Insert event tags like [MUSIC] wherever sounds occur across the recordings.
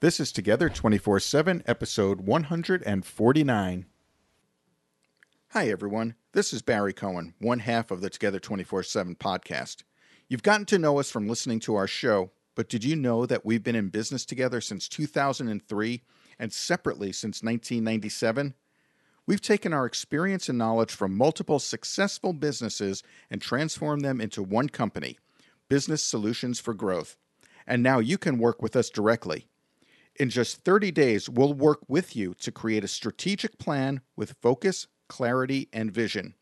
This is Together 24 7, episode 149. Hi, everyone. This is Barry Cohen, one half of the Together 24 7 podcast. You've gotten to know us from listening to our show, but did you know that we've been in business together since 2003 and separately since 1997? We've taken our experience and knowledge from multiple successful businesses and transformed them into one company, Business Solutions for Growth. And now you can work with us directly. In just 30 days, we'll work with you to create a strategic plan with focus, clarity, and vision.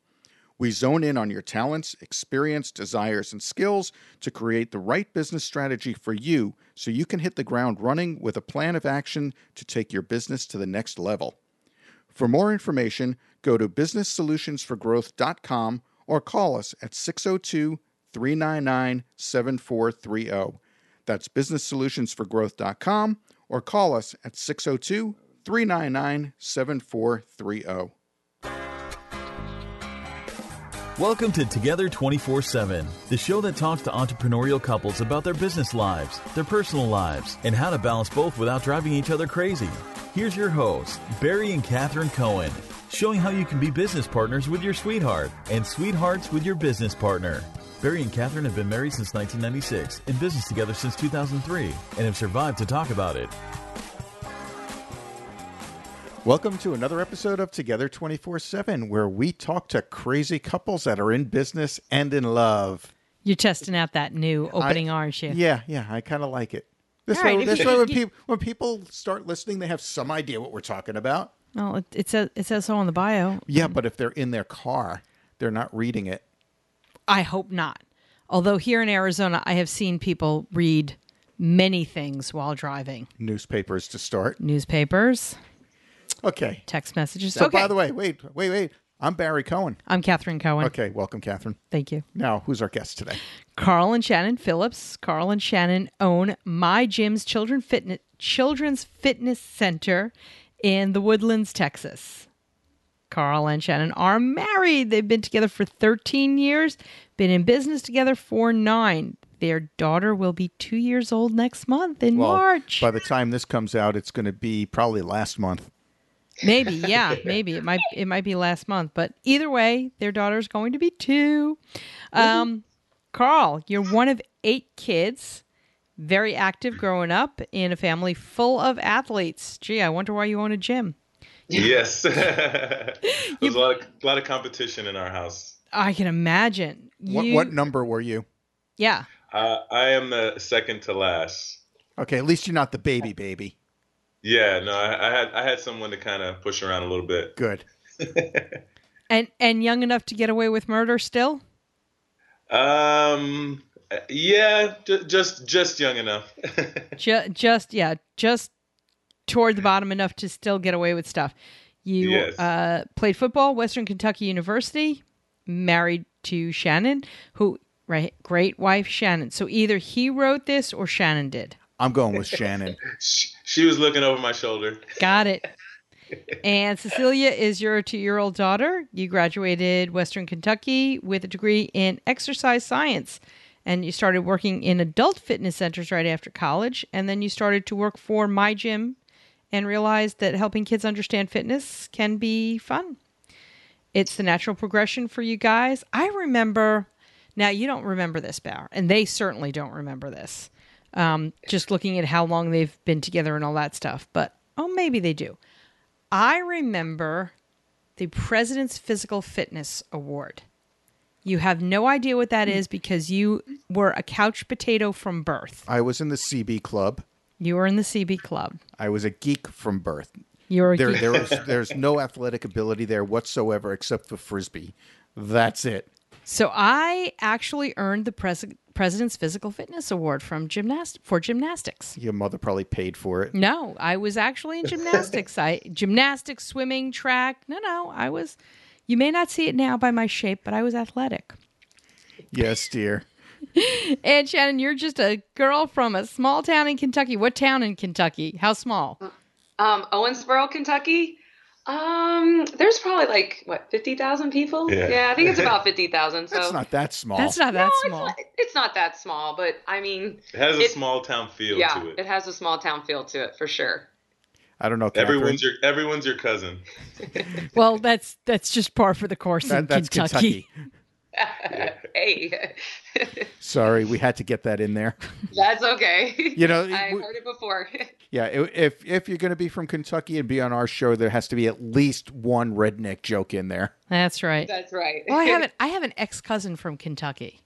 We zone in on your talents, experience, desires, and skills to create the right business strategy for you so you can hit the ground running with a plan of action to take your business to the next level. For more information, go to businesssolutionsforgrowth.com or call us at 602 399 7430. That's businesssolutionsforgrowth.com or call us at 602 399 7430. Welcome to Together 24 7, the show that talks to entrepreneurial couples about their business lives, their personal lives, and how to balance both without driving each other crazy. Here's your hosts, Barry and Catherine Cohen, showing how you can be business partners with your sweetheart and sweethearts with your business partner. Barry and Catherine have been married since 1996, in business together since 2003, and have survived to talk about it. Welcome to another episode of Together 24 7, where we talk to crazy couples that are in business and in love. You're testing out that new opening, I- aren't you? Yeah, yeah, I kind of like it. This All right, way, if this way when, people, when people start listening, they have some idea what we're talking about. Well, it, it says it says so on the bio. Yeah, but if they're in their car, they're not reading it. I hope not. Although here in Arizona, I have seen people read many things while driving: Newspapers to start. newspapers, Okay. text messages. So, okay. by the way, wait, wait, wait. I'm Barry Cohen. I'm Catherine Cohen. Okay, welcome, Catherine. Thank you. Now, who's our guest today? Carl and Shannon Phillips. Carl and Shannon own My Gym's Children Fitness Children's Fitness Center in the Woodlands, Texas. Carl and Shannon are married. They've been together for 13 years, been in business together for nine. Their daughter will be two years old next month in Well, March. By the time this comes out, it's going to be probably last month. Maybe, [LAUGHS] yeah, maybe it might it might be last month, but either way, their daughter's going to be two. Um, Carl, you're one of eight kids, very active growing up in a family full of athletes. Gee, I wonder why you own a gym. Yes. [LAUGHS] There's a lot of, a lot of competition in our house. I can imagine. What, You- what number were you? Yeah, Uh, I am the second to last. Okay, at least you're not the baby baby. Yeah, no, I, I had I had someone to kind of push around a little bit. Good. [LAUGHS] and and young enough to get away with murder still. Um, yeah, ju- just just young enough. [LAUGHS] Ju- just yeah, just toward the bottom enough to still get away with stuff. You Yes. uh, played football, Western Kentucky University, married to Shannon, who right, great wife Shannon. So either he wrote this or Shannon did. I'm going with Shannon. [LAUGHS] she, she was looking over my shoulder. Got it. [LAUGHS] And Cecilia is your two-year-old daughter. You graduated Western Kentucky with a degree in exercise science, and you started working in adult fitness centers right after college. And then you started to work for My Gym, and realized that helping kids understand fitness can be fun. It's the natural progression for you guys. I remember. Now you don't remember this, Bauer, and they certainly don't remember this. Um, just looking at how long they've been together and all that stuff, but oh, maybe they do. I remember the President's Physical Fitness Award. You have no idea what that is because you were a couch potato from birth. I was in the CB club. You were in the CB club. I was a geek from birth. You were a There, geek. there was, [LAUGHS] there's no athletic ability there whatsoever except for frisbee. That's it. So I actually earned the pres- President's Physical Fitness Award from gymnast for gymnastics. Your mother probably paid for it. No, I was actually in gymnastics. I [LAUGHS] gymnastics, swimming, track. No, no, I was. You may not see it now by my shape, but I was athletic. Yes, dear. [LAUGHS] And Shannon, you're just a girl from a small town in Kentucky. What town in Kentucky? How small? um, Owensboro, Kentucky. Um, there's probably like what fifty thousand people. Yeah. Yeah. I think it's about [LAUGHS] fifty thousand. So That's not that small. That's not that no, small. It's not, it's not that small, but I mean, It has a It- small town feel yeah, to it. it has a small town feel to it for sure. I don't know. Catherine. Everyone's your everyone's your cousin. [LAUGHS] Well, that's that's just par for the course in That- that's Kentucky. hey, [LAUGHS] Sorry, we had to get that in there. that's okay. You know, [LAUGHS] I we- heard it before. [LAUGHS] Yeah, if if you're going to be from Kentucky and be on our show, there has to be at least one redneck joke in there. That's right. that's right. Well, I have an I have an ex cousin from Kentucky.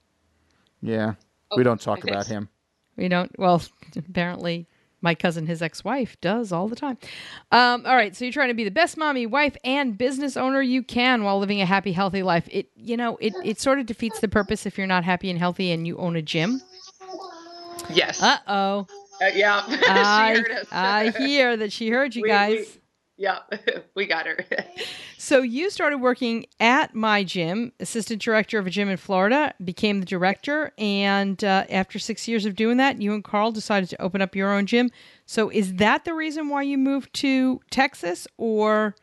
Yeah, Oh, we don't talk about him. We don't. Well, apparently, my cousin, his ex-wife, does all the time. Um, all right, so you're trying to be the best mommy, wife, and business owner you can while living a happy, healthy life. It, you know, it it sort of defeats the purpose if you're not happy and healthy and you own a gym. yes. Uh oh, Uh, yeah. [LAUGHS] I. I hear that she heard you We- guys. we- yeah, [LAUGHS] we got her. [LAUGHS] So you started working at my gym, assistant director of a gym in Florida, became the director, and uh, after six years of doing that, you and Carl decided to open up your own gym. So is that the reason why you moved to Texas, or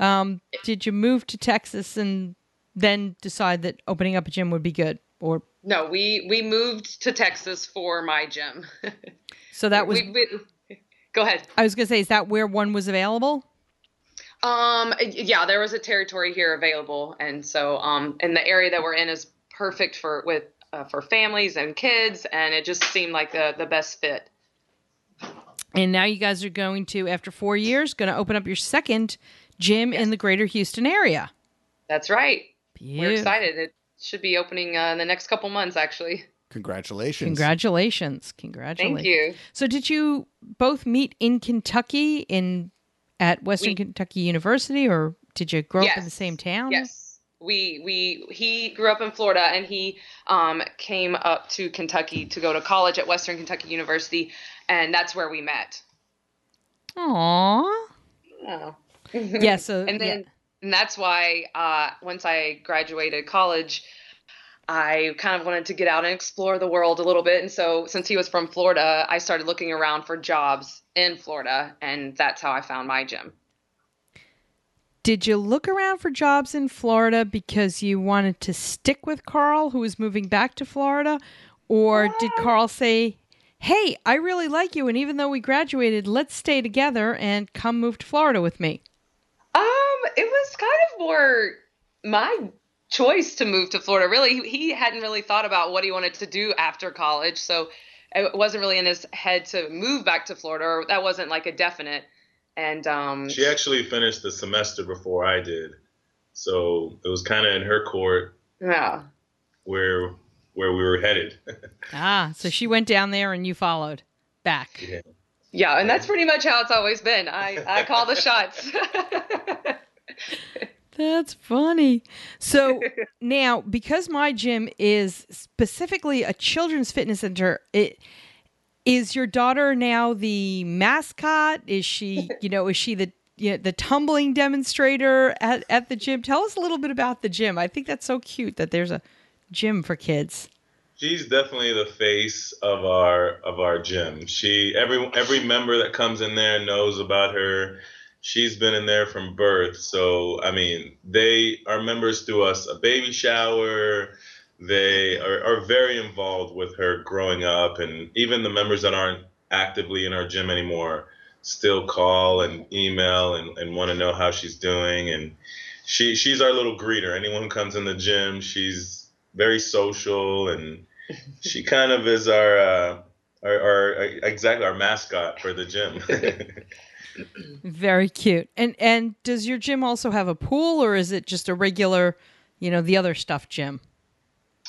um, did you move to Texas and then decide that opening up a gym would be good? Or no, we we moved to Texas for my gym. [LAUGHS] so that was We- we- go ahead. I was going to say, is that where one was available? Um, yeah, there was a territory here available, and so um, and the area that we're in is perfect for with uh, for families and kids, and it just seemed like the the best fit. And now you guys are going to, after four years, going to open up your second gym in the greater Houston area. That's right. We're excited. It should be opening uh, in the next couple months, actually. Congratulations. Congratulations. Congratulations. Thank you. So did you both meet in Kentucky in at Western We- Kentucky University or did you grow up in the same town? Yes. We we he grew up in Florida and he um, came up to Kentucky to go to college at Western Kentucky University, and that's where we met. Aw. Oh. Yeah, so [LAUGHS] and then yeah. and that's why uh, once I graduated college, I kind of wanted to get out and explore the world a little bit. And so since he was from Florida, I started looking around for jobs in Florida, and that's how I found my gym. Did you look around for jobs in Florida because you wanted to stick with Carl who was moving back to Florida or did Carl say, "Hey, I really like you and even though we graduated, let's stay together and come move to Florida with me?" Um, it was kind of more my choice to move to Florida. Really, he, he hadn't really thought about what he wanted to do after college, so it wasn't really in his head to move back to Florida. Or that wasn't like a definite. And um, She actually finished the semester before I did, so it was kind of in her court yeah, where where we were headed. [LAUGHS] Ah, so she went down there and you followed back. Yeah. yeah, and that's pretty much how it's always been. I I call the shots. [LAUGHS] That's funny. So [LAUGHS] now, because my gym is specifically a children's fitness center, it is your daughter now the mascot? Is she, [LAUGHS] you know, is she the you know, the tumbling demonstrator at, at the gym? Tell us a little bit about the gym. I think that's so cute that there's a gym for kids. She's definitely the face of our of our gym. She every every member that comes in there knows about her. She's been in there from birth, so I mean, they are members through us. A baby shower, they are, are very involved with her growing up, and even the members that aren't actively in our gym anymore still call and email and, and want to know how she's doing. And she she's our little greeter. Anyone who comes in the gym, she's very social and she kind of is our, uh, our, our exactly our mascot for the gym. [LAUGHS] [LAUGHS] Very cute. And and does your gym also have a pool, or is it just a regular, you know, the other stuff gym?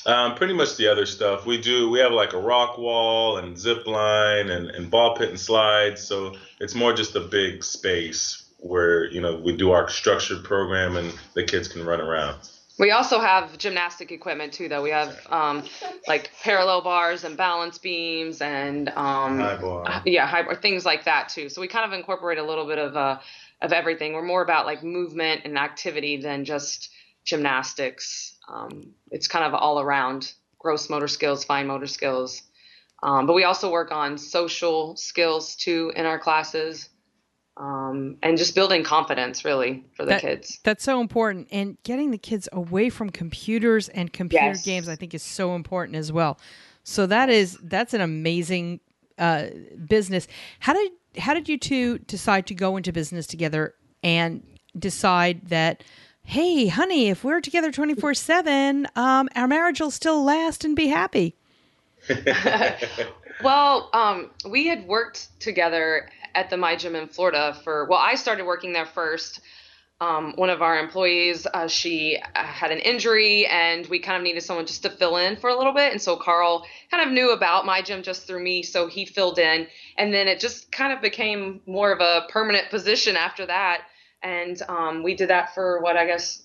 um, pretty much the other stuff we do. We have like a rock wall and zip line and, and ball pit and slides. So it's more just a big space where you know we do our structured program and the kids can run around. We also have gymnastic equipment too, though. We have um, like parallel bars and balance beams and um, High bar. yeah, high bar, things like that too. So we kind of incorporate a little bit of uh, of everything. We're more about like movement and activity than just gymnastics. Um, it's kind of all around gross motor skills, fine motor skills. Um, but we also work on social skills too in our classes. Um, and just building confidence really for the That- kids. That's so important. And getting the kids away from computers and computer Yes. games, I think, is so important as well. So that is that's an amazing uh, business. How did how did you two decide to go into business together and decide that? Hey, honey, if we're together 24 7, um, our marriage will still last and be happy. [LAUGHS] [LAUGHS] Well, um, we had worked together at the My Gym in Florida for, well, I started working there first. Um, one of our employees, uh, she uh, had an injury and we kind of needed someone just to fill in for a little bit. And so Carl kind of knew about my gym just through me. So he filled in. And then it just kind of became more of a permanent position after that. And um, we did that for what I guess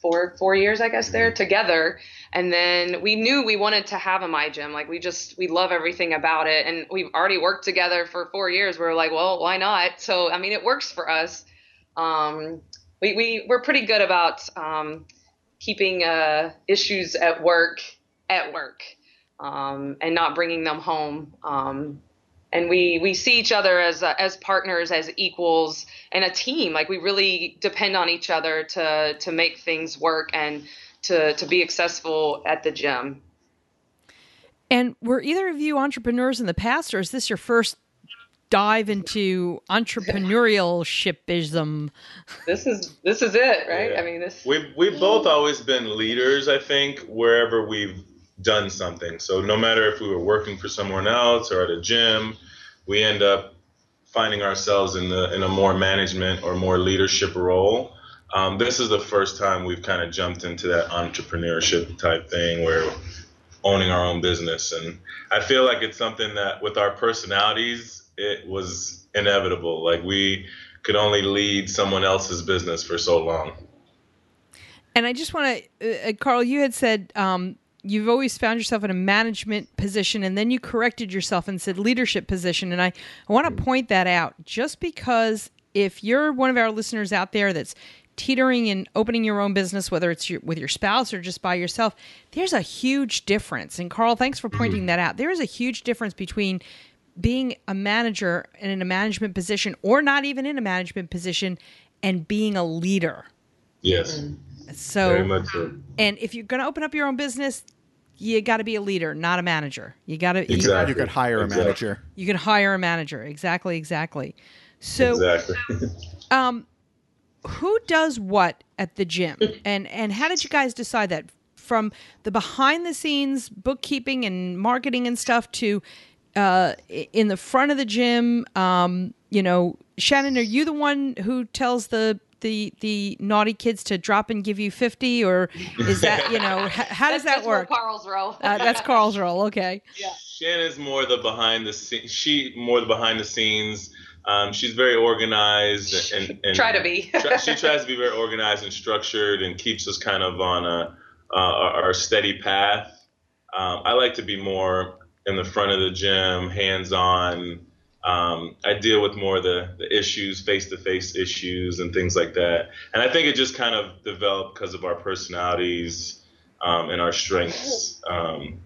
four four years I guess there together. And then we knew we wanted to have a my gym. Like we just we love everything about it. And we've already worked together for four years. We are like well why not? So I mean it works for us. Um, we, we we're pretty good about um, keeping uh, issues at work at work um, and not bringing them home. Um, and we we see each other as uh, as partners as equals and a team like we really depend on each other to to make things work and to to be successful at the gym And were either of you entrepreneurs in the past, or is this your first dive into entrepreneurial shipism? this is this is it right Yeah. i mean this We've we've both always been leaders, I think, wherever we've done something. So no matter if we were working for someone else or at a gym, we end up finding ourselves in the in a more management or more leadership role. Um, this is the first time we've kind of jumped into that entrepreneurship type thing where owning our own business, and I feel like it's something that with our personalities, it was inevitable. Like we could only lead someone else's business for so long. And I just want to, uh, Carl, you had said um, you've always found yourself in a management position, and then you corrected yourself and said leadership position. And I, I want to mm. point that out just because if you're one of our listeners out there that's teetering and opening your own business, whether it's your, with your spouse or just by yourself, there's a huge difference. And Carl, thanks for pointing mm-hmm. that out. There is a huge difference between being a manager and in a management position, or not even in a management position, and being a leader. Yes, mm. So very much so. and if you're going to open up your own business, you got to be a leader, not a manager. You got to Exactly. You could hire a Exactly. manager. you, you can hire a manager. Exactly, exactly. So, Exactly. [LAUGHS] who does what at the gym, and and how did you guys decide that? From the behind the scenes bookkeeping and marketing and stuff to uh, in the front of the gym. Um, you know, Shannon, are you the one who tells the the the naughty kids to drop and give you fifty, or is that you know h- how does that more work? carl's role Uh, that's Carl's role. Okay. yeah Shannon's more the behind the scenes. She more the behind the scenes. Um, she's very organized and, and Try to be. try- she tries to be very organized and structured and keeps us kind of on a uh, our our steady path. Um, I like to be more in the front of the gym, hands on. Um, I deal with more of the, the issues, face to face issues, and things like that. And I think it just kind of developed because of our personalities um, and our strengths. Um,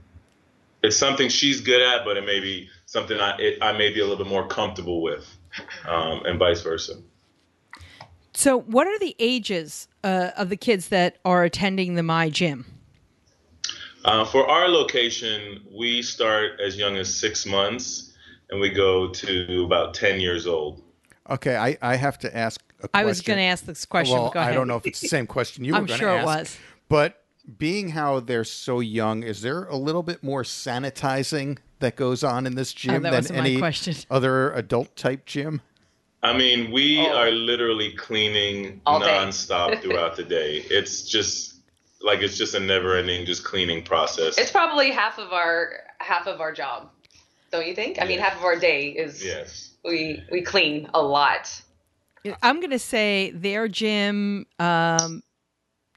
it's something she's good at, but it may be something I, it, I may be a little bit more comfortable with, um, and vice versa. So, what are the ages uh, of the kids that are attending the My Gym? Uh, for our location, we start as young as six months, and we go to about ten years old. Okay, I, I have to ask a question. I was going to ask this question. Well, go ahead. I don't know if it's the same question you [LAUGHS] were going to sure it ask. was. But being how they're so young, is there a little bit more sanitizing that goes on in this oh, gym Oh, than any question. [LAUGHS] other adult type gym? I mean, we Oh. are literally cleaning All nonstop [LAUGHS] throughout the day. It's just like it's just a never-ending just cleaning process. it's probably half of our half of our job don't you think i mean half of our day is yes. we we clean a lot I'm going to say their gym, um,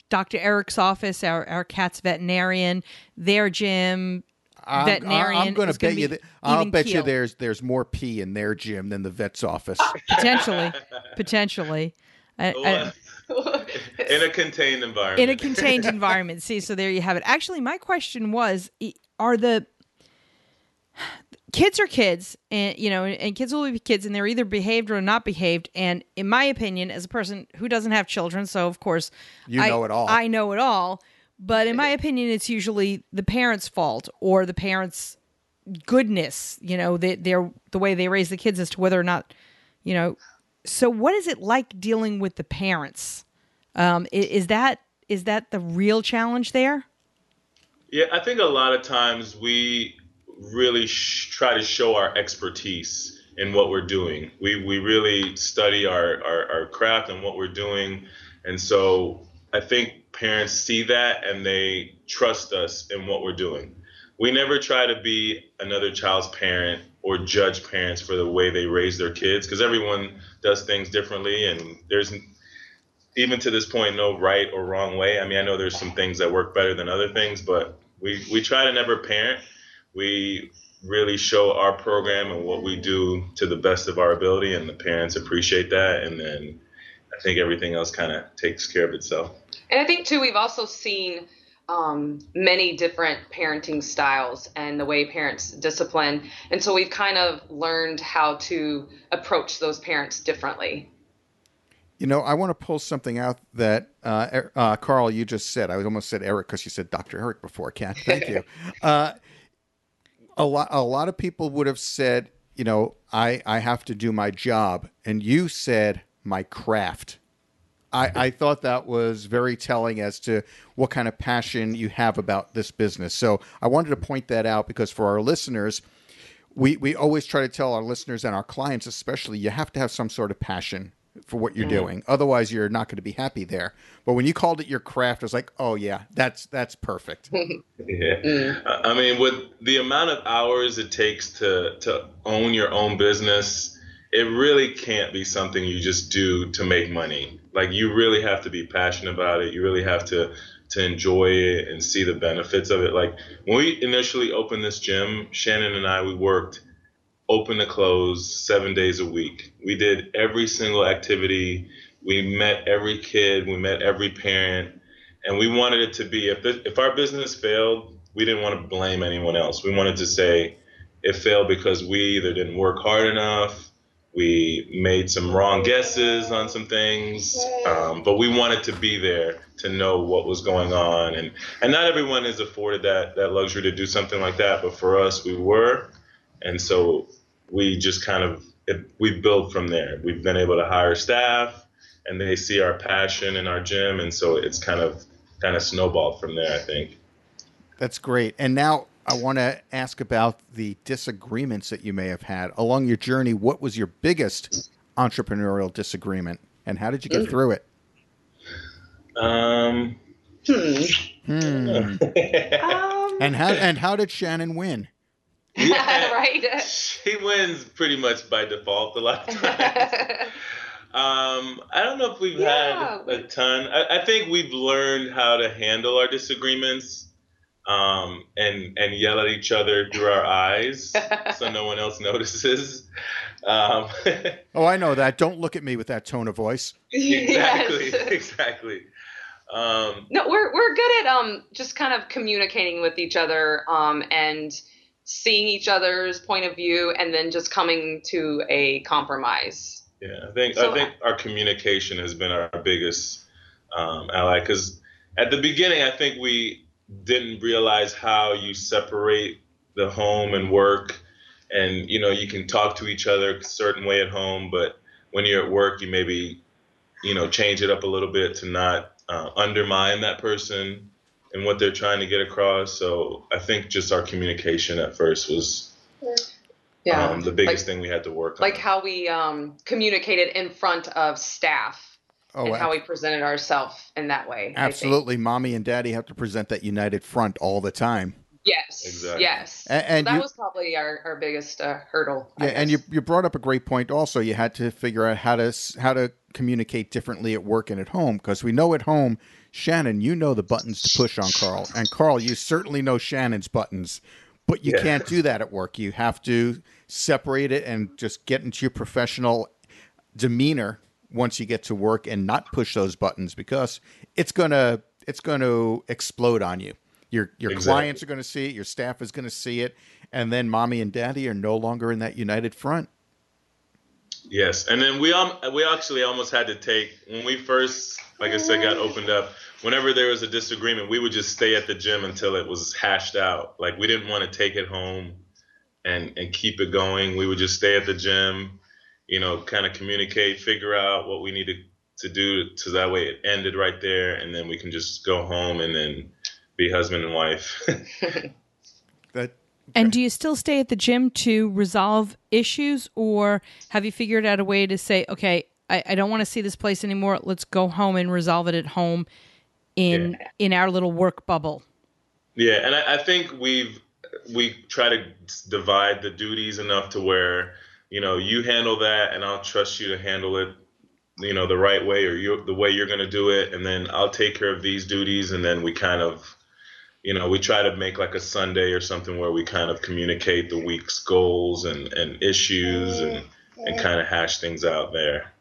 Dr. Eric's office, our, our cat's veterinarian, their gym, I'm, veterinarian. I'm going to is gonna bet you. That, I'll even bet you there's there's more pee in their gym than the vet's office. [LAUGHS] potentially, potentially. [LAUGHS] I- I- [LAUGHS] in a contained environment. in a contained environment. See, so there you have it. Actually, my question was: Are the kids are kids and you know and kids will be kids and they're either behaved or not behaved. And in my opinion as a person who doesn't have children so of course You I, know it all. i know it all. But in my opinion it's usually the parents fault or the parents goodness you know they, they're the way they raise the kids as to whether or not you know. So what is it like dealing with the parents? Um, i- is that is that the real challenge there? Yeah, I think a lot of times we really sh- try to show our expertise in what we're doing. We, we really study our, our, our craft and what we're doing. And so I think parents see that and they trust us in what we're doing. We never try to be another child's parent or judge parents for the way they raise their kids because everyone does things differently and there's even to this point no right or wrong way. I mean, I know there's some things that work better than other things, but we we try to never parent. We really show our program and what we do to the best of our ability, and the parents appreciate that. And then I think everything else kind of takes care of itself. And I think too, we've also seen um, many different parenting styles and the way parents discipline, and so we've kind of learned how to approach those parents differently. You know, I want to pull something out that uh, Er- uh, Carl, you just said. I almost said Eric because you said Dr. Eric before. Kat, thank you. [LAUGHS] uh, a lot, a lot of people would have said, you know, I, I have to do my job, and you said my craft. I, I thought that was very telling as to what kind of passion you have about this business. So I wanted to point that out because for our listeners, we, we always try to tell our listeners and our clients, especially, you have to have some sort of passion for what you're mm-hmm. doing. Otherwise, you're not going to be happy there. But when you called it your craft, I was like, oh yeah, that's that's perfect. [LAUGHS] Yeah. Mm. I I mean, with the amount of hours it takes to to own your own business, it really can't be something you just do to make money. Like you really have to be passionate about it. You really have to to enjoy it and see the benefits of it. Like when we initially opened this gym, Shannon and I we worked open to close seven days a week. We did every single activity. We met every kid. We met every parent and we wanted it to be if if our business failed, we didn't want to blame anyone else. We wanted to say it failed because we either didn't work hard enough, we made some wrong guesses on some things, um, but we wanted to be there to know what was going on, and and not everyone is afforded that that luxury to do something like that, but for us, we were, and so we just kind of it, we built from there. We've been able to hire staff and they see our passion in our gym and so it's kind of kind of snowballed from there i think That's great. And now I want to ask about the disagreements that you may have had along your journey. What was your biggest entrepreneurial disagreement, and how did you get through it? um Hmm. [LAUGHS] Um, And how and how did Shannon win? Yeah, [LAUGHS] right. she wins pretty much by default a lot of [LAUGHS] times um i don't know if we've Yeah. had a ton I, I think we've learned how to handle our disagreements um and and yell at each other through our eyes so no one else notices um [LAUGHS] Oh, I know that. Don't look at me with that tone of voice. exactly Yes. exactly um No, we're we're good at um just kind of communicating with each other um and seeing each other's point of view and then just coming to a compromise. Yeah, I think So- I think our communication has been our biggest um, ally because at the beginning I think we didn't realize how you separate the home and work, and you know you can talk to each other a certain way at home, but when you're at work you maybe you know change it up a little bit to not uh, undermine that person and what they're trying to get across. So I think just our communication at first was Yeah. um, the biggest like, thing we had to work on. like how we um communicated in front of staff Oh, and how we presented ourselves in that way. Absolutely. Mommy and Daddy have to present that united front all the time. Yes. Exactly. Yes. A- and that you- was probably our, our biggest uh, hurdle. Yeah, and you you brought up a great point. Also, you had to figure out how to how to communicate differently at work and at home because we know at home, Shannon, you know the buttons to push on Carl, and Carl, you certainly know Shannon's buttons, but you Yeah. can't do that at work. You have to separate it and just get into your professional demeanor once you get to work and not push those buttons because it's gonna it's going to explode on you. Your your Exactly. clients are going to see it, your staff is going to see it, and then mommy and daddy are no longer in that united front. Yes, and then we um we actually almost had to take when we first, like I said, got opened up. Whenever there was a disagreement, we would just stay at the gym until it was hashed out. Like we didn't want to take it home and and keep it going. We would just stay at the gym, you know, kind of communicate, figure out what we needed to do, so that way it ended right there, and then we can just go home and then be husband and wife. [LAUGHS] [LAUGHS] That And do you still stay at the gym to resolve issues, or have you figured out a way to say, okay, I, I don't want to see this place anymore. Let's go home and resolve it at home in in our little work bubble. Yeah, and I, I think we've we try to divide the duties enough to where you know you handle that, and I'll trust you to handle it, you know, the right way or you the way you're going to do it, and then I'll take care of these duties, and then we kind of, you know, we try to make like a Sunday or something where we kind of communicate the week's goals and and issues and and kind of hash things out there.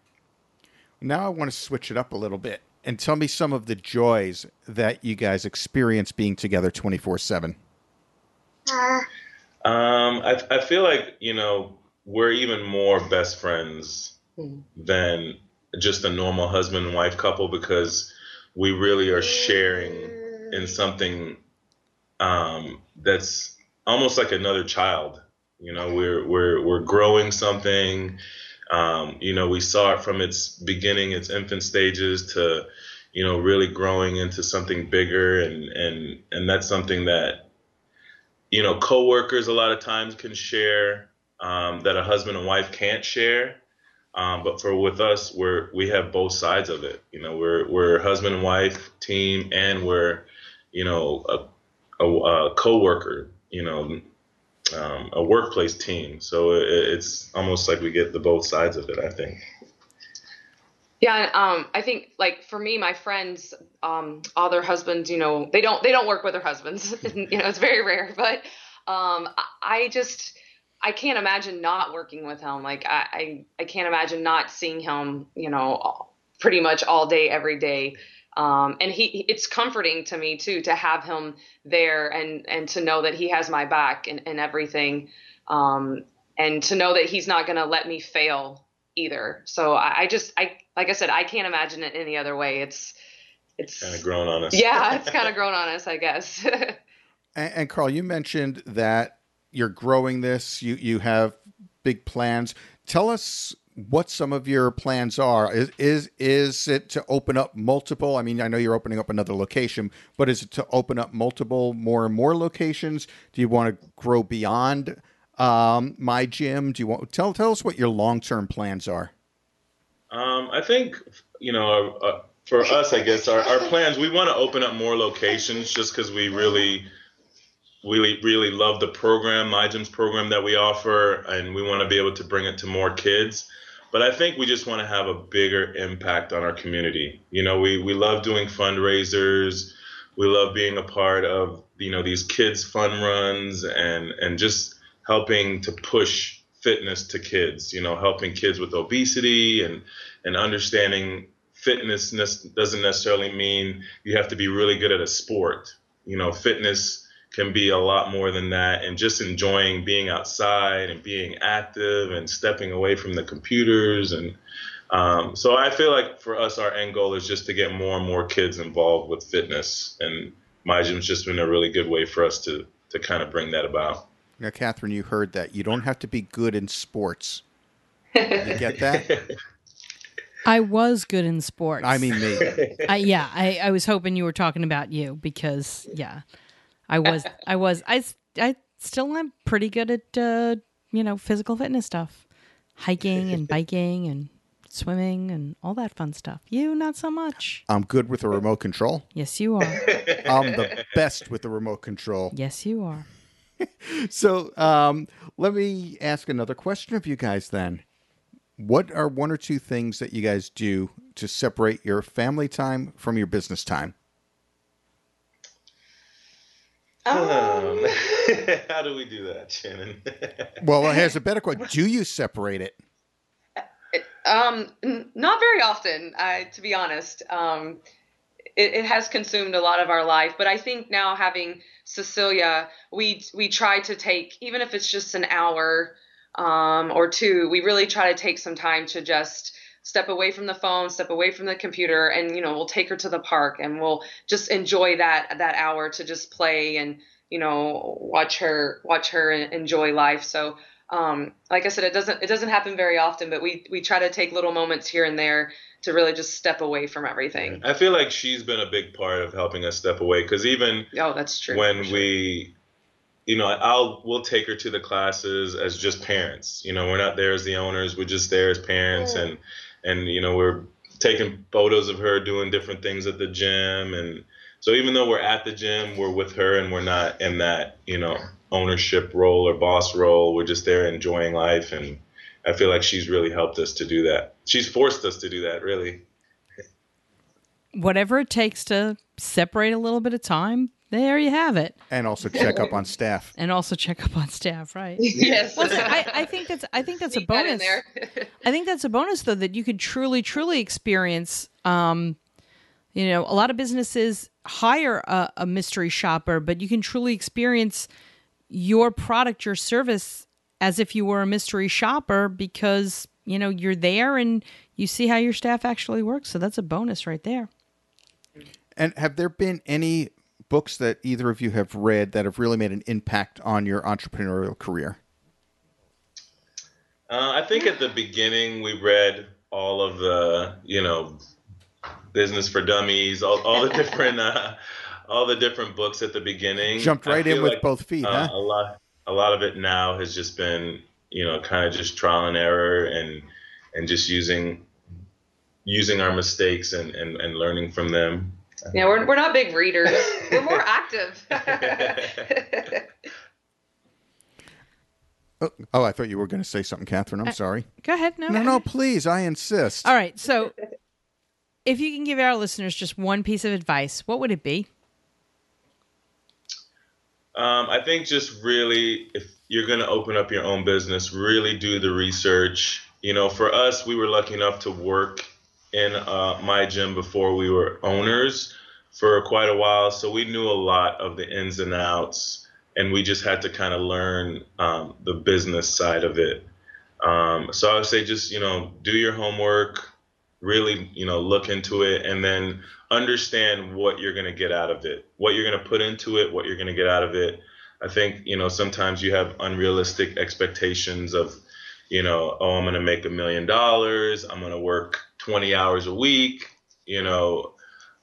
now I want to switch it up a little bit and tell me some of the joys that you guys experience being together 24/7. Um, I I feel like you know we're even more best friends than just a normal husband and wife couple because we really are sharing in something um, that's almost like another child. You know, we're we're we're growing something. Um, you know, we saw it from its beginning, its infant stages, to you know really growing into something bigger, and and and that's something that you know coworkers a lot of times can share um, that a husband and wife can't share. Um, but for with us, we're we have both sides of it. You know, we're we're husband and wife team, and we're you know a, a, a coworker. You know, um, a workplace team. So it, it's almost like we get the both sides of it. I think. Yeah, um, I think like for me, my friends, um, all their husbands, you know, they don't they don't work with their husbands. [LAUGHS] you know, it's very rare. But um, I, just I can't imagine not working with him. Like I, I I can't imagine not seeing him. You know, pretty much all day, every day. Um, and he it's comforting to me too to have him there and and to know that he has my back and, and everything. Um, and to know that he's not going to let me fail either. So I, I just, I, like I said, I can't imagine it any other way. It's, it's, Kind of grown on us. yeah, it's [LAUGHS] kind of grown on us, I guess. [LAUGHS] And, and Carl, you mentioned that you're growing this. You you have big plans. Tell us what some of your plans are. Is is is it to open up multiple? I mean, I know you're opening up another location, but is it to open up multiple, more and more locations? Do you want to grow beyond um, my gym? Do you want tell tell us what your long term plans are? Um, I think you know, uh, for us, I guess our, our plans. We want to open up more locations just because we really, really, really love the program, My Gym's program that we offer, and we want to be able to bring it to more kids. But I think we just want to have a bigger impact on our community. You know, we we love doing fundraisers. We love being a part of you know these kids fun runs and and just helping to push fitness to kids. You know, helping kids with obesity and and understanding fitness doesn't necessarily mean you have to be really good at a sport. You know, fitness can be a lot more than that, and just enjoying being outside and being active and stepping away from the computers. And um, so I feel like for us, our end goal is just to get more and more kids involved with fitness, and my gym's just been a really good way for us to to kind of bring that about. Now, Catherine, you heard that. You don't have to be good in sports. You get that? [LAUGHS] I was good in sports. I mean, me. [LAUGHS] I, yeah, I, I was hoping you were talking about you because yeah, I was I was I, I still am pretty good at uh, you know physical fitness stuff, hiking and [LAUGHS] biking and swimming and all that fun stuff. You not so much. I'm good with a remote control. Yes, you are. [LAUGHS] I'm the best with the remote control. Yes, you are. [LAUGHS] So, um, let me ask another question of you guys then. What are one or two things that you guys do to separate your family time from your business time? Um, [LAUGHS] [LAUGHS] how do we do that, Shannon? [LAUGHS] Well, here's a better question. Do you separate it? um, n- not very often, I, to be honest. Um, it, it has consumed a lot of our life. But I think now having Cecilia, we we try to take even if it's just an hour um, or two, we really try to take some time to just step away from the phone, step away from the computer, and you know we'll take her to the park and we'll just enjoy that that hour to just play and you know watch her watch her enjoy life. So um, like I said, it doesn't it doesn't happen very often, but we we try to take little moments here and there to really just step away from everything. I feel like she's been a big part of helping us step away because even oh, that's true. When sure. we, you know, I'll we'll take her to the classes as just parents. You know, we're not there as the owners; we're just there as parents, and and you know we're taking photos of her doing different things at the gym, and so even though we're at the gym, we're with her, and we're not in that you know ownership role or boss role. We're just there enjoying life and I feel like she's really helped us to do that. She's forced us to do that, really. Whatever it takes to separate a little bit of time, there you have it. And also check up on staff. [LAUGHS] And also check up on staff, right? [LAUGHS] yes. Well, I, I, think that's I think that's a bonus. That I think that's a bonus though that you could truly, truly experience. Um, you know, a lot of businesses hire a, a mystery shopper, but you can truly experience your product, your service as if you were a mystery shopper because you know you're there and you see how your staff actually works so that's a bonus right there and have there been any books that either of you have read that have really made an impact on your entrepreneurial career? Uh, i think at the beginning we read all of the you know business for dummies all, all the [LAUGHS] different uh, all the different books at the beginning. Jumped right in with like, both feet uh, huh? a lot a lot of it now has just been you know kind of just trial and error and and just using using our mistakes and and, and learning from them yeah we're, we're not big readers we're more [LAUGHS] active [LAUGHS] oh, oh, I thought you were going to say something, Catherine. I'm uh, sorry. Go ahead. No, no, no, please. I insist. All right. So, if you can give our listeners just one piece of advice, what would it be? Um, I think just really, if you're going to open up your own business, really do the research. You know, for us, we were lucky enough to work in uh, my gym before we were owners for quite a while, so we knew a lot of the ins and outs, and we just had to kind of learn um, the business side of it. Um, so I would say just you know do your homework, really you know look into it, and then understand what you're going to get out of it, what you're going to put into it, what you're going to get out of it. I think, you know, sometimes you have unrealistic expectations of, you know, oh, I'm going to make a million dollars, I'm going to work 20 hours a week, you know,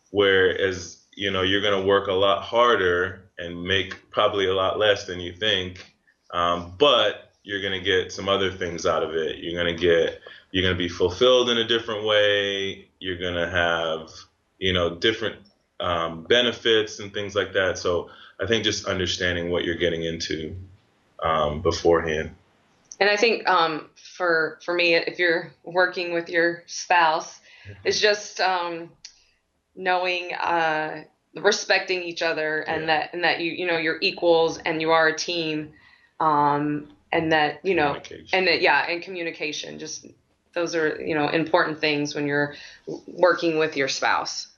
whereas, you know, you're going to work a lot harder and make probably a lot less than you think. Um, but you're going to get some other things out of it. You're going to get, you're going to be fulfilled in a different way. You're going to have, you know, different um, benefits and things like that. So I think just understanding what you're getting into um, beforehand. And I think um, for for me, if you're working with your spouse, it's just um, knowing, uh, respecting each other, and yeah. that and that you you know you're equals and you are a team, um, and that you know and that yeah, and communication. Just those are you know important things when you're working with your spouse.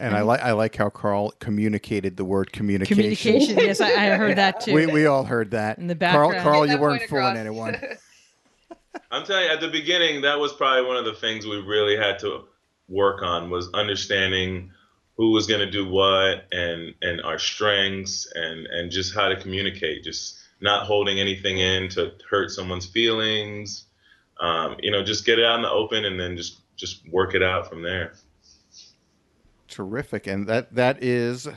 And I like I like how Carl communicated the word communication. Communication, [LAUGHS] yes, I, I, heard that too. We, we all heard that in the background. Carl, Carl you weren't fooling anyone. [LAUGHS] I'm telling you, at the beginning, that was probably one of the things we really had to work on was understanding who was going to do what and and our strengths and and just how to communicate, just not holding anything in to hurt someone's feelings. Um, you know, just get it out in the open and then just just work it out from there terrific, and that that is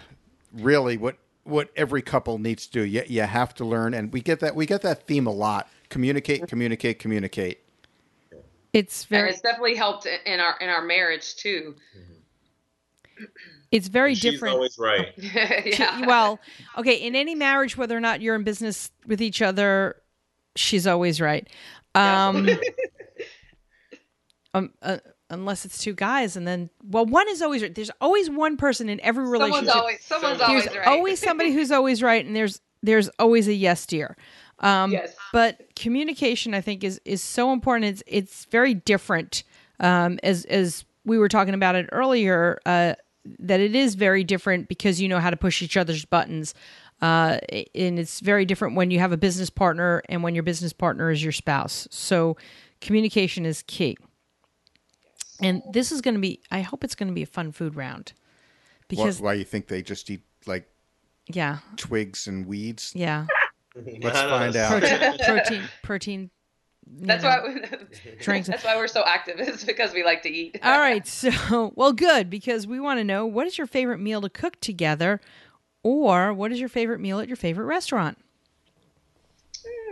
really what what every couple needs to do. You, you have to learn, and we get that we get that theme a lot. Communicate, communicate, communicate. It's very. And it's definitely helped in our in our marriage too. It's very She's different. Always right. [LAUGHS] yeah. Well, okay. In any marriage, whether or not you're in business with each other, she's always right. Um, [LAUGHS] um uh, unless it's two guys and then well one is always right there's always one person in every relationship someone's always, someone's there's always right always somebody who's always right and there's there's always a yes dear um, yes. but communication i think is is so important it's it's very different um, as as we were talking about it earlier uh, that it is very different because you know how to push each other's buttons. Uh, and it's very different when you have a business partner and when your business partner is your spouse. So communication is key. And this is going to be, I hope it's going to be a fun food round. Why, Because, why you think they just eat like yeah, twigs and weeds? yeah. [LAUGHS] Let's find out. Protein, protein, protein. That's know. why [LAUGHS] Drinks. that's why we're so active is [LAUGHS] because we like to eat. All right. So, well, good because we want to know what is your favorite meal to cook together, or what is your favorite meal at your favorite restaurant?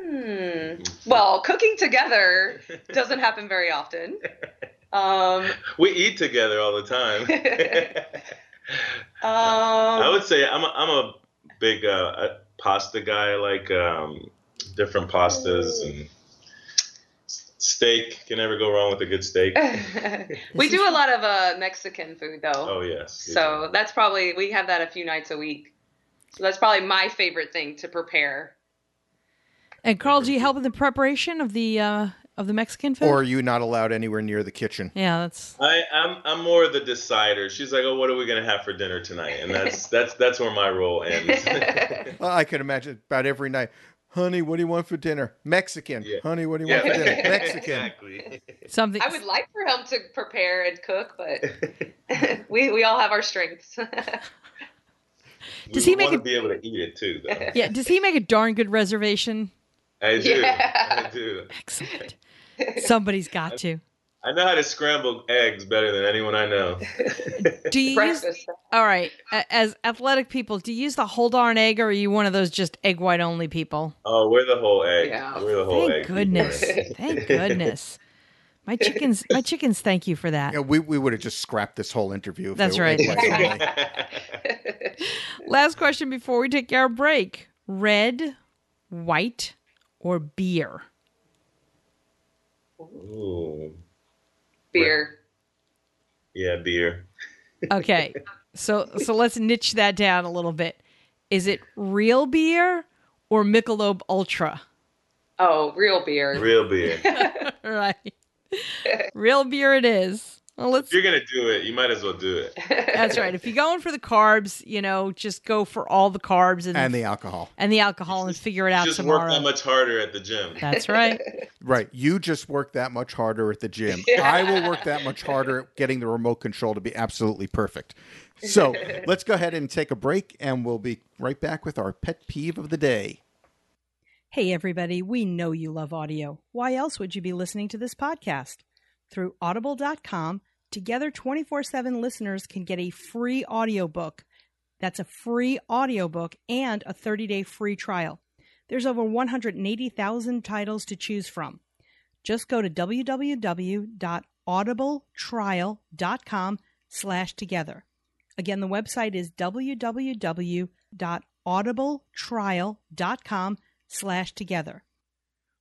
Hmm. Well, cooking together doesn't happen very often. Um, [LAUGHS] We eat together all the time. [LAUGHS] um, I would say I'm a, I'm a big uh, a pasta guy. I like um, different pastas and steak. Can never go wrong with a good steak. [LAUGHS] we do a lot of uh, Mexican food though. Oh yes. we So that's probably we have that a few nights a week. So that's probably my favorite thing to prepare. And Carl, do you help in the preparation of the uh, of the Mexican food? Or are you not allowed anywhere near the kitchen? yeah, that's I, I'm I'm more the decider. She's like, oh, what are we gonna have for dinner tonight? And that's [LAUGHS] that's that's where my role ends. [LAUGHS] Well, I can imagine about every night. Honey, what do you want for dinner? Mexican. Yeah. Honey, what do you want for dinner? [LAUGHS] Mexican. Exactly. something. I would like for him to prepare and cook, but we we all have our strengths. Does we he make want to a- be able to eat it too, though? yeah. Does he make a darn good reservation? I do. Yeah. I do. Excellent. Somebody's got to. I know how to scramble eggs better than anyone I know. [LAUGHS] Do you use? All right. As athletic people, do you use the whole darn egg, or are you one of those just egg white only people? Oh, we're the whole egg. Yeah. We're the whole Thank egg. people. goodness. Thank [LAUGHS] goodness. My chickens, my chickens, thank you for that. Yeah, we, we would have just scrapped this whole interview. If That's they right. egg. [LAUGHS] Last question before we take our break: red, white, or beer? Ooh. Beer. Yeah, beer. [LAUGHS] Okay, so so let's niche that down a little bit. Is it real beer or Michelob Ultra? Oh, real beer. Real beer. [LAUGHS] right. real beer it is. Well, let's. if you're gonna do it, you might as well do it. [LAUGHS] That's right. If you're going for the carbs, you know, just go for all the carbs and and the alcohol. and the alcohol and figure it out Just tomorrow. work that much harder at the gym. That's right. [LAUGHS] Right. You just work that much harder at the gym. I will work that much harder at getting the remote control to be absolutely perfect. So [LAUGHS] let's go ahead and take a break, and we'll be right back with our pet peeve of the day. Hey, everybody, we know you love audio. Why else would you be listening to this podcast? Through audible.com, Together 24 7 listeners can get a free audiobook. That's a free audiobook and a 30 day free trial. There's over 180,000 titles to choose from. Just go to www.audibletrial.com slash together. Again, the website is www.audibletrial.com slash together.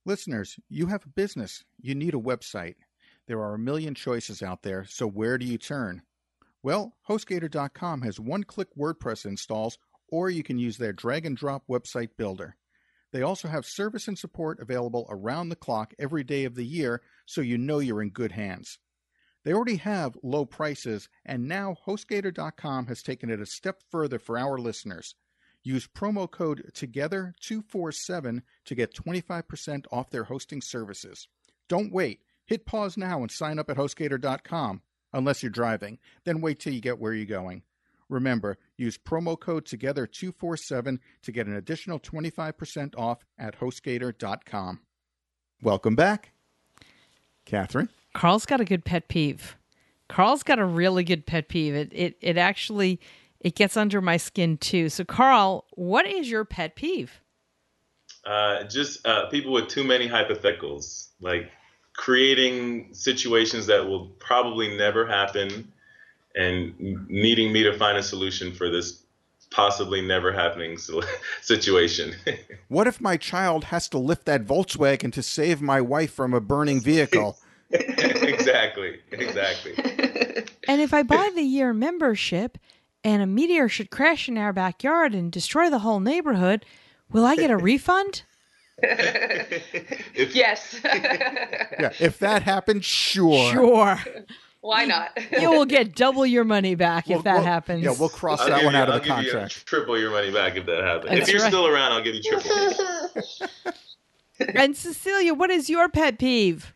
Listeners, you have a business. You need a website. There are a million choices out there, so where do you turn? Well, HostGator.com has one click WordPress installs, or you can use their drag and drop website builder. They also have service and support available around the clock every day of the year, so you know you're in good hands. They already have low prices, and now HostGator.com has taken it a step further for our listeners. Use promo code TOGETHER247 to get 25% off their hosting services. Don't wait. Hit pause now and sign up at HostGator.com. Unless you're driving, then wait till you get where you're going. Remember, use promo code TOGETHER247 to get an additional 25% off at HostGator.com. Welcome back. Catherine? Carl's got a good pet peeve. Carl's got a really good pet peeve. It it it actually it gets under my skin too. So Carl, what is your pet peeve? Uh, just uh, people with too many hypotheticals, like creating situations that will probably never happen and needing me to find a solution for this possibly never happening [LAUGHS] situation. [LAUGHS] What if my child has to lift that Volkswagen to save my wife from a burning vehicle? [LAUGHS] exactly, exactly. And if I buy the year membership and a meteor should crash in our backyard and destroy the whole neighborhood, will I get a refund? [LAUGHS] If, Yes. [LAUGHS] Yeah, if that happens, sure. Sure. Why not? You will get double your money back We'll- if that we'll- happens. Yeah, we'll cross I'll that one you, out of I'll the give you contract. triple your money back if that happens. That's if you're right. still around, I'll give you triple. [LAUGHS] And Cecilia, what is your pet peeve?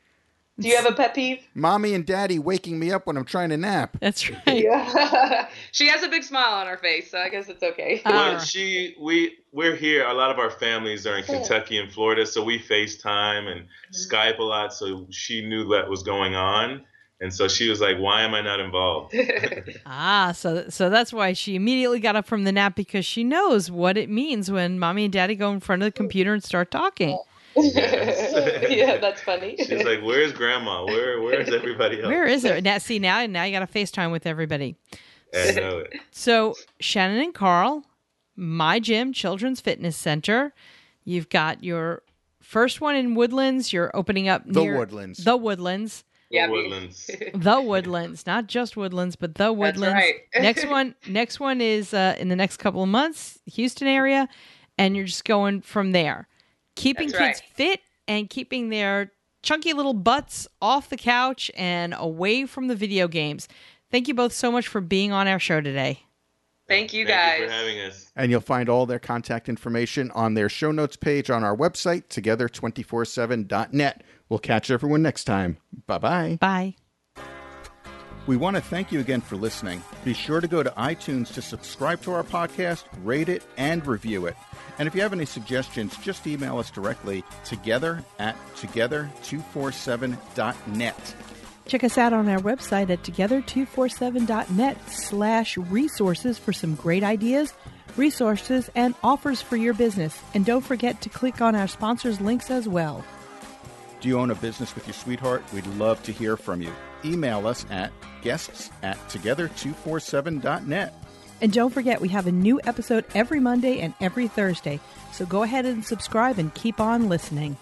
Do you have a pet peeve? Mommy and Daddy waking me up when I'm trying to nap. That's right. [LAUGHS] Yeah. [LAUGHS] she has a big smile on her face, so I guess it's okay. Uh, Well, she we we're here. A lot of our families are in Kentucky and Florida, so we FaceTime and Skype a lot. So she knew that was going on, and so she was like, "Why am I not involved?" [LAUGHS] Ah, so so that's why she immediately got up from the nap because she knows what it means when mommy and daddy go in front of the computer and start talking. Yeah, that's funny. She's like, "Where's Grandma? Where Where's everybody else?" Where is it? Now see now now you got to FaceTime with everybody. I know it. So Shannon and Carl, my gym, Children's Fitness Center. You've got your first one in Woodlands. You're opening up The near Woodlands. The Woodlands. yeah, Woodlands. [LAUGHS] The Woodlands, not just Woodlands, but the Woodlands. right. [LAUGHS] next one, next one is uh, in the next couple of months, Houston area, and you're just going from there, keeping That's kids fit and keeping their chunky little butts off the couch and away from the video games. Thank you both so much for being on our show today. Thank you Thank guys. you for having us. And you'll find all their contact information on their show notes page on our website, together247.net. We'll catch everyone next time. Bye bye. Bye. We want to thank you again for listening. Be sure to go to iTunes to subscribe to our podcast, rate it, and review it. And if you have any suggestions, just email us directly together at together247.net. Check us out on our website at together247.net slash resources for some great ideas, resources, and offers for your business. And don't forget to click on our sponsors' links as well. Do you own a business with your sweetheart? We'd love to hear from you. Email us at guests at together247.net. And don't forget, we have a new episode every Monday and every Thursday. So go ahead and subscribe and keep on listening.